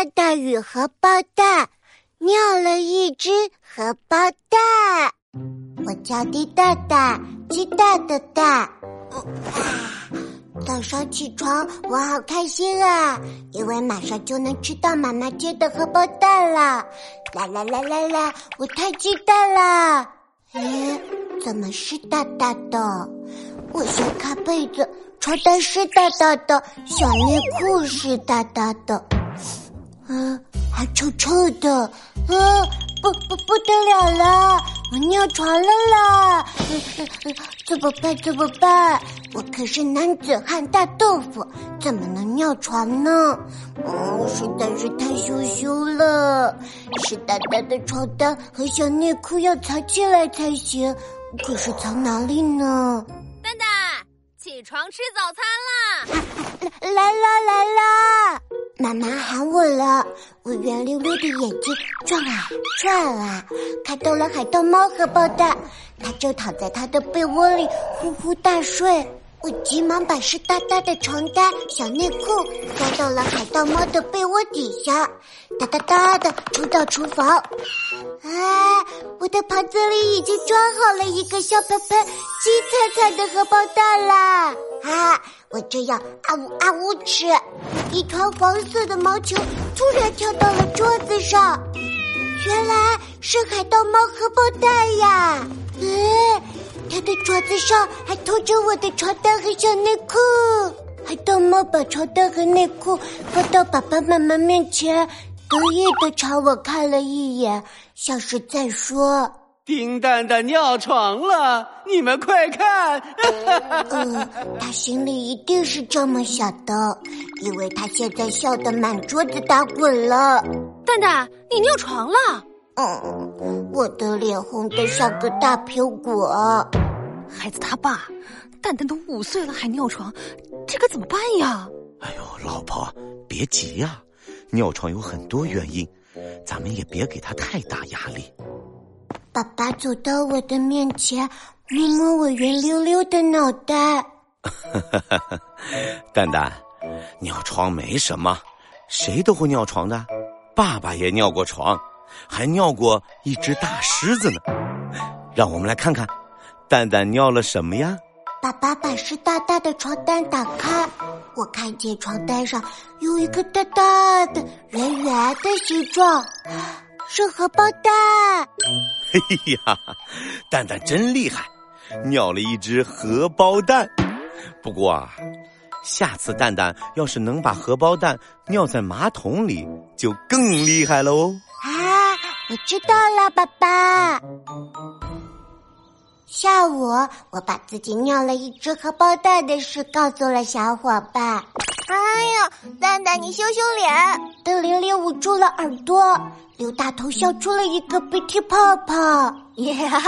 大大与荷包蛋尿了一只荷包蛋。我叫滴大大，鸡蛋的蛋。早上起床，我好开心啊，因为马上就能吃到妈妈煎的荷包蛋了。啦啦啦啦啦，我太激动了！哎，怎么湿哒哒的？我掀开被子，床单湿哒哒的，小内裤湿哒哒的，嗯，还臭臭的，啊，不不不得了了，我尿床了啦！怎么办？怎么办？我可是男子汉大豆腐，怎么能尿床呢？哦，实在是太羞羞了，湿哒哒的床单和小内裤要藏起来才行，可是藏哪里呢？起床吃早餐啦！来啦来啦！妈妈喊我了，我圆溜溜的眼睛转啊转啊，看到了海盗猫荷包蛋，它就躺在它的被窝里呼呼大睡。我急忙把湿哒哒的床单、小内裤装到了海盗猫的被窝底下，哒哒哒的冲到厨房。啊，我的盘子里已经装好了一个香喷喷、金灿灿的荷包蛋啦！啊，我正要啊呜啊呜吃，一团黄色的毛球突然跳到了桌子上，原来是海盗猫荷包蛋呀！嗯。它的爪子上还拖着我的床单和小内裤，海盗猫把床单和内裤放到爸爸妈妈面前，得意的朝我看了一眼，像是在说：“丁蛋蛋尿床了，你们快看！” 嗯，他心里一定是这么想的，因为他现在笑得满桌子打滚了。蛋蛋，你尿床了？嗯，我的脸红的像个大苹果。孩子他爸，蛋蛋都五岁了还尿床，这可怎么办呀？哎呦，老婆别急呀，尿床有很多原因，咱们也别给他太大压力。爸爸走到我的面前，摸摸我圆溜溜的脑袋。蛋蛋，尿床没什么，谁都会尿床的，爸爸也尿过床，还尿过一只大狮子呢。让我们来看看。蛋蛋尿了什么呀？爸爸把湿哒哒的床单打开，我看见床单上有一个大大的圆圆的形状，是荷包蛋。嘿呀，蛋蛋真厉害，尿了一只荷包蛋。不过啊，下次蛋蛋要是能把荷包蛋尿在马桶里，就更厉害了哦。啊，我知道了，爸爸。下午，我把自己尿了一只荷包蛋的事告诉了小伙伴。哎呀，蛋蛋，你羞羞脸！邓玲玲捂住了耳朵，刘大头笑出了一个鼻涕泡泡。呀，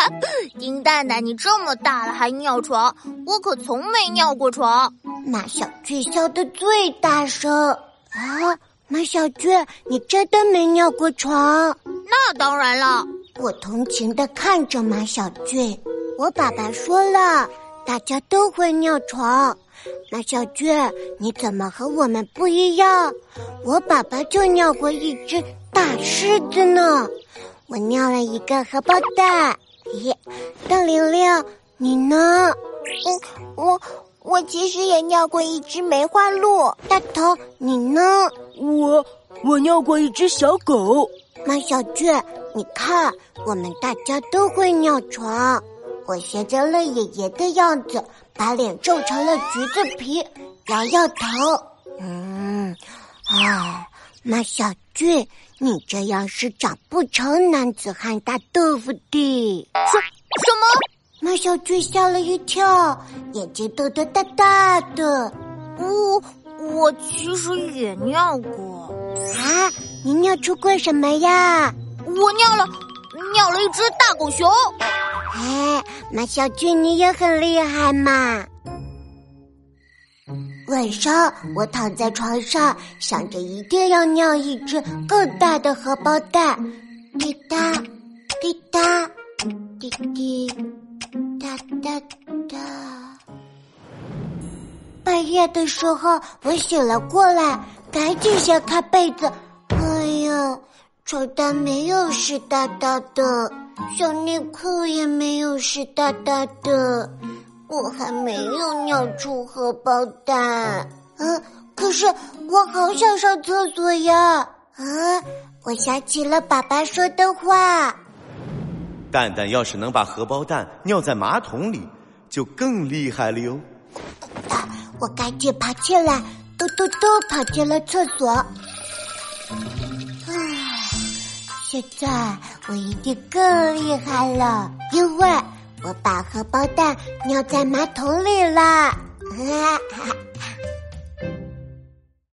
丁蛋蛋，你这么大了还尿床？我可从没尿过床。马小俊笑得最大声。啊，马小俊，你真的没尿过床？那当然了。我同情的看着马小雀。我爸爸说了，大家都会尿床。马小娟，你怎么和我们不一样？我爸爸就尿过一只大狮子呢。我尿了一个荷包蛋。咦，邓玲玲，你呢？嗯，我我其实也尿过一只梅花鹿。大头，你呢？我我尿过一只小狗。马小娟，你看，我们大家都会尿床。我学着乐爷爷的样子，把脸皱成了橘子皮，摇摇头。嗯，哎，马小俊，你这样是长不成男子汉大豆腐的。什什么？马小俊吓了一跳，眼睛瞪得大大的。我我其实也尿过。啊，你尿出过什么呀？我尿了，尿了一只大狗熊。哎，马小俊，你也很厉害嘛！晚上我躺在床上，想着一定要尿一只更大的荷包蛋，滴答滴答滴滴哒哒哒。半夜的时候，我醒了过来，赶紧掀开被子，床单没有湿哒哒的，小内裤也没有湿哒哒的，我还没有尿出荷包蛋。嗯，可是我好想上厕所呀！啊，我想起了爸爸说的话。蛋蛋要是能把荷包蛋尿在马桶里，就更厉害了哟。我赶紧爬起来，嘟嘟嘟跑进了厕所。现在我一定更厉害了，因为我把荷包蛋尿在马桶里了。哈哈。